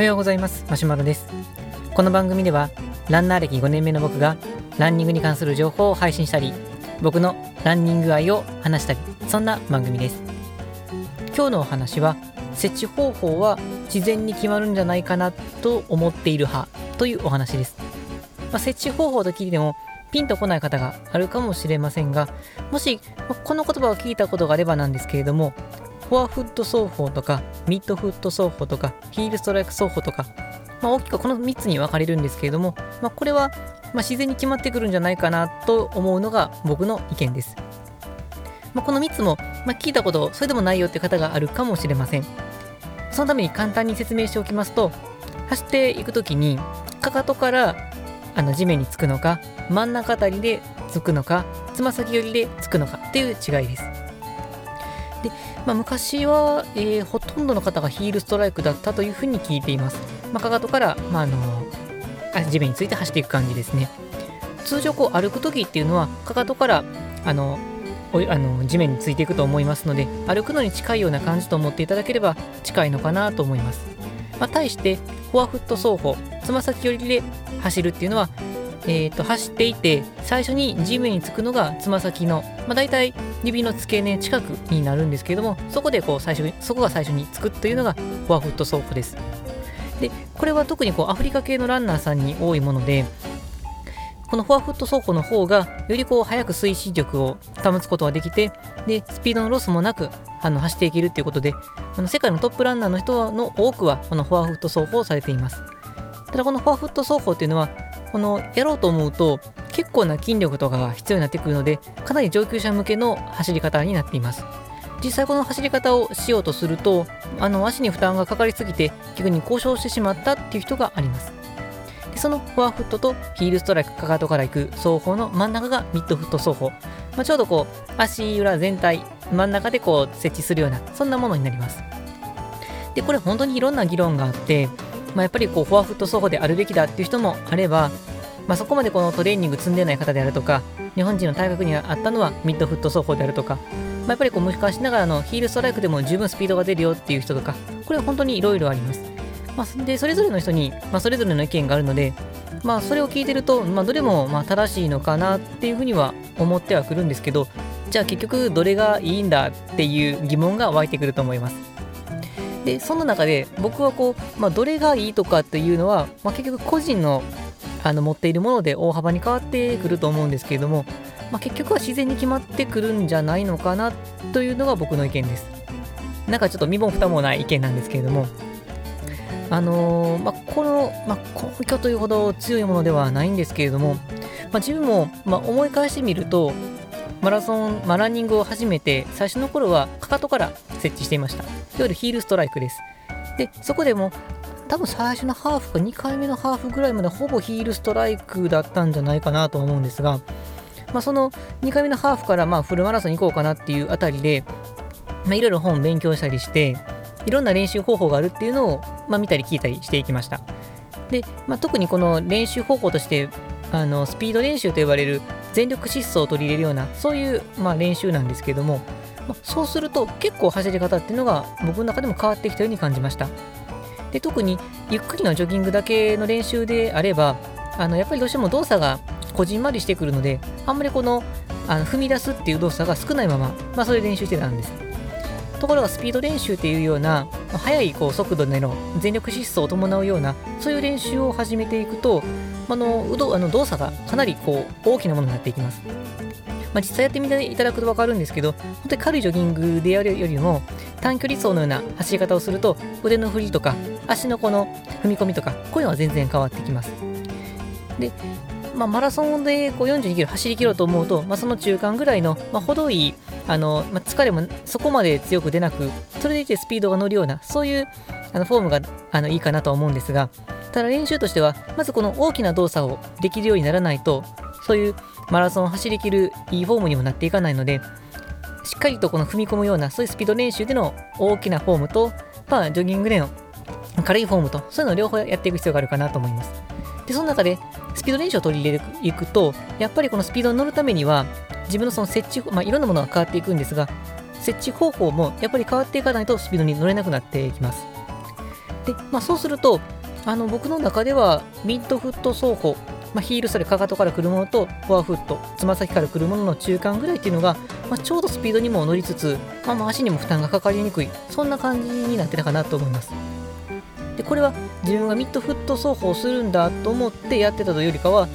おはようございます。マシュマロです。この番組ではランナー歴5年目の僕がランニングに関する情報を配信したり僕のランニング愛を話したりそんな番組です。今日のお話は設置方法は自然に決まるんじゃないかなと思っている派というお話です、まあ、設置方法と聞いてもピンとこない方があるかもしれませんがもしこの言葉を聞いたことがあればなんですけれどもフォアフット奏法とかミッドフット奏法とかヒールストライク奏法とか、まあ、大きくこの3つに分かれるんですけれども、まあ、これはま自然に決まってくるんじゃないかなと思うのが僕の意見です。まあ、この3つも、ま聞いたことそれでもないよって方があるかもしれません。そのために簡単に説明しておきますと走っていく時にかかとからあの地面につくのか真ん中あたりでつくのかつま先寄りでつくのかっていう違いです。で、まあ、昔は、えー、ほとんどの方がヒールストライクだったというふうに聞いています。まあ、かかとから、まあ、あの地面について走っていく感じですね。通常こう歩く時っていうのはかかとからあのあの地面についていくと思いますので歩くのに近いような感じと思っていただければ近いのかなと思います。まあ、対してフォアフット走法つま先寄りで走るっていうのはえーと、走っていて最初に地面につくのがつま先の、まあ、大体指の付け根近くになるんですけれどもそこでこう最初そこが最初につくというのがフォアフット走法です。でこれは特にこうアフリカ系のランナーさんに多いものでこのフォアフット走法の方がよりこう速く推進力を保つことができてでスピードのロスもなくあの走っていけるということであの世界のトップランナーの人の多くはこのフォアフット走法をされています。ただこのフォアフット走法っていうのはこのやろうと思うと結構な筋力とかが必要になってくるのでかなり上級者向けの走り方になっています。実際この走り方をしようとするとあの足に負担がかかりすぎて逆に故障してしまったっていう人があります。でそのフォアフットとヒールストライクかかとから行く双方の真ん中がミッドフット双方、まあ、ちょうどこう足裏全体真ん中でこう設置するようなそんなものになります。でこれ本当にいろんな議論があってまあ、やっぱりこうフォアフット走法であるべきだっていう人もあれば、まあ、そこまでこのトレーニング積んでない方であるとか日本人の体格にあったのはミッドフット走法であるとか、まあ、やっぱりこう昔ながらのヒールストライクでも十分スピードが出るよっていう人とかこれは本当にいろいろあります、まあ、でそれぞれの人に、まあ、それぞれの意見があるのでまあそれを聞いてると、まあ、どれもまあ正しいのかなっていうふうには思ってはくるんですけどじゃあ結局どれがいいんだっていう疑問が湧いてくると思います。でその中で僕はこう、まあ、どれがいいとかっていうのは、まあ、結局個人のあの持っているもので大幅に変わってくると思うんですけれども、まあ、結局は自然に決まってくるんじゃないのかなというのが僕の意見です。なんかちょっと身も蓋もない意見なんですけれども、あのー、まあ、この、まあ、根拠というほど強いものではないんですけれども、まあ、自分も、ま思い返してみると、マラソン、まランニングを始めて、最初の頃はかかとから設置していました。いわゆるヒールストライクです。で、そこでも多分最初のハーフか2回目のハーフぐらいまでほぼヒールストライクだったんじゃないかなと思うんですが、まあ、その2回目のハーフからまあフルマラソン行こうかなっていうあたりで、まあ、いろいろ本勉強したりしていろんな練習方法があるっていうのを、まあ、見たり聞いたりしていきました。で、まあ、特にこの練習方法としてあのスピード練習と呼ばれる全力疾走を取り入れるようなそういう、まあ、練習なんですけども、まあ、そうすると結構走り方っていうのが僕の中でも変わってきたように感じました。で特にゆっくりのジョギングだけの練習であればあのやっぱりどうしても動作がこじんまりしてくるのであんまりこのあの踏み出すっていう動作が少ないまま、まあ、それで練習してたんです。ところがスピード練習っていうような速いこう速度での全力疾走を伴うようなそういう練習を始めていくとあのうどあの動作がかなりこう大きなものになっていきます。まあ、実際やってみていただくと分かるんですけど、本当に軽いジョギングでやるよりも、短距離走のような走り方をすると、腕の振りとか、足のこの踏み込みとか、こういうのは全然変わってきます。で、まあ、マラソンでこう42キロ走り切ろうと思うと、まあ、その中間ぐらいの、まあ、程いいあの、まあ、疲れもそこまで強く出なく、それでいてスピードが乗るような、そういうあのフォームがあのいいかなと思うんですが、ただ練習としては、まずこの大きな動作をできるようにならないと、そういうマラソンを走りきるいいフォームにもなっていかないので、しっかりとこの踏み込むような、そういうスピード練習での大きなフォームと、まあ、ジョギングでの軽いフォームと、そういうのを両方やっていく必要があるかなと思います。で、その中で、スピード練習を取り入れていくと、やっぱりこのスピードに乗るためには、自分のその設置、まあ、いろんなものが変わっていくんですが、設置方法もやっぱり変わっていかないとスピードに乗れなくなっていきます。で、まあ、そうすると、あの僕の中ではミッドフット走法、まあ、ヒールそれかかとから来るものとフォアフットつま先から来るものの中間ぐらいっていうのが、まあ、ちょうどスピードにも乗りつつ、まあ、まあ足にも負担がかかりにくいそんな感じになってたかなと思います。でこれは自分がミッドフット走法をするんだと思ってやってたというよりかは、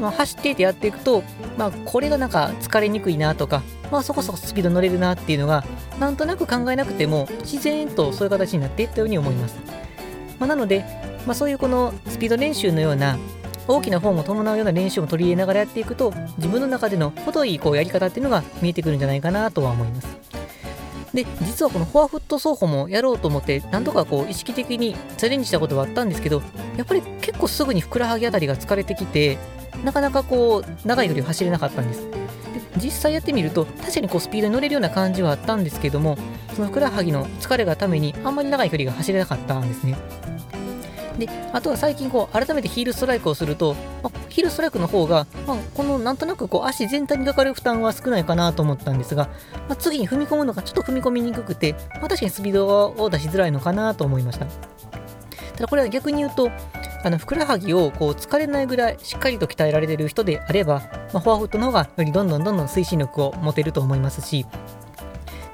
まあ、走っていてやっていくと、まあ、これがなんか疲れにくいなとか、まあ、そこそこスピード乗れるなっていうのがなんとなく考えなくても自然とそういう形になっていったように思います、まあ、なので、まあ、そういうこのスピード練習のような大きな本を伴うような練習も取り入れながらやっていくと自分の中での程いいこうやり方っていうのが見えてくるんじゃないかなとは思います。で実はこのフォアフット走法もやろうと思って何とかこう意識的にチャレンジしたことはあったんですけどやっぱり結構すぐにふくらはぎあたりが疲れてきてなかなかこう長い距離を走れなかったんです。で実際やってみると確かにこうスピードに乗れるような感じはあったんですけどもそのふくらはぎの疲れがためにあんまり長い距離が走れなかったんですね。であとは最近こう改めてヒールストライクをすると、まあ、ヒールストライクの方が、まあ、このなんとなくこう足全体にかかる負担は少ないかなと思ったんですが、まあ、次に踏み込むのがちょっと踏み込みにくくて、まあ、確かにスピードを出しづらいのかなと思いました。ただこれは逆に言うとあのふくらはぎをこう疲れないぐらいしっかりと鍛えられてる人であれば、まあ、フォアフットの方がよりどんどんどんどん推進力を持てると思いますし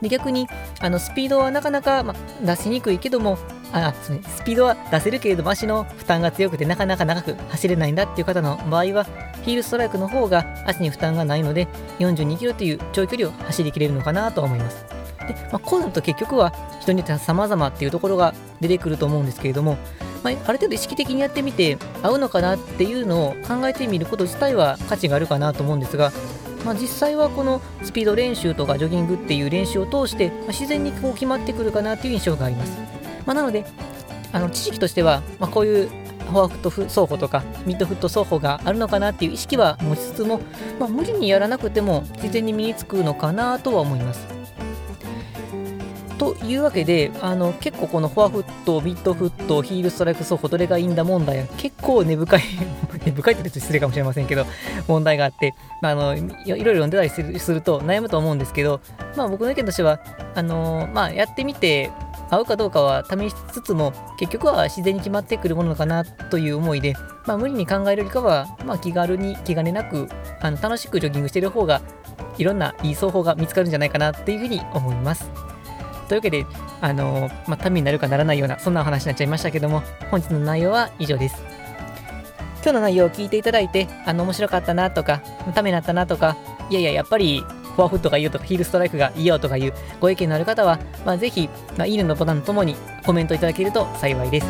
で逆にあのスピードはなかなか、ま、出しにくいけどもあそ、スピードは出せるけれども足の負担が強くてなかなか長く走れないんだっていう方の場合はヒールストライクの方が足に負担がないので42キロという長距離を走りきれるのかなと思いますで、まあ、こうなると結局は人によっては様々っていうところが出てくると思うんですけれども、まあ、ある程度意識的にやってみて合うのかなっていうのを考えてみること自体は価値があるかなと思うんですがまあ、実際はこのスピード練習とかジョギングっていう練習を通して、ま、自然にこう決まってくるかなという印象があります。まあ、なので、あの知識としては、まあ、こういうフォアフット走法とかミッドフット走法があるのかなっていう意識は持ちつつも、まあ、無理にやらなくても自然に身につくのかなとは思います。というわけであの結構このフォアフット、ミッドフット、ヒールストライク走法どれがいいんだ問題は結構根深い 根深いって言うと失礼かもしれませんけど問題があって、まあ、のいろいろ読んでたりするすると悩むと思うんですけど、まあ、僕の意見としてはあのまあ、やってみて合うかどうかは試しつつも結局は自然に決まってくるものかなという思いで、まあ、無理に考えるよりかは、まあ、気軽に気兼ねなくあの楽しくジョギングしてる方がいろんないい奏法が見つかるんじゃないかなっていうふうに思います。というわけで、あのまあ、ためになるかならないようなそんなお話になっちゃいましたけども本日の内容は以上です。今日の内容を聞いていただいて、あの面白かったなとか、ためになったなとか、いやいや、やっぱりフォアフットがいいよとか、ヒールストライクがいいよとかいうご意見のある方は、まあ、ぜひ、まあ、いいねのボタンとともにコメントいただけると幸いです。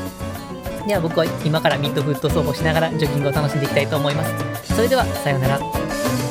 では僕は今からミッドフット走歩しながらジョギングを楽しんでいきたいと思います。それでは、さようなら。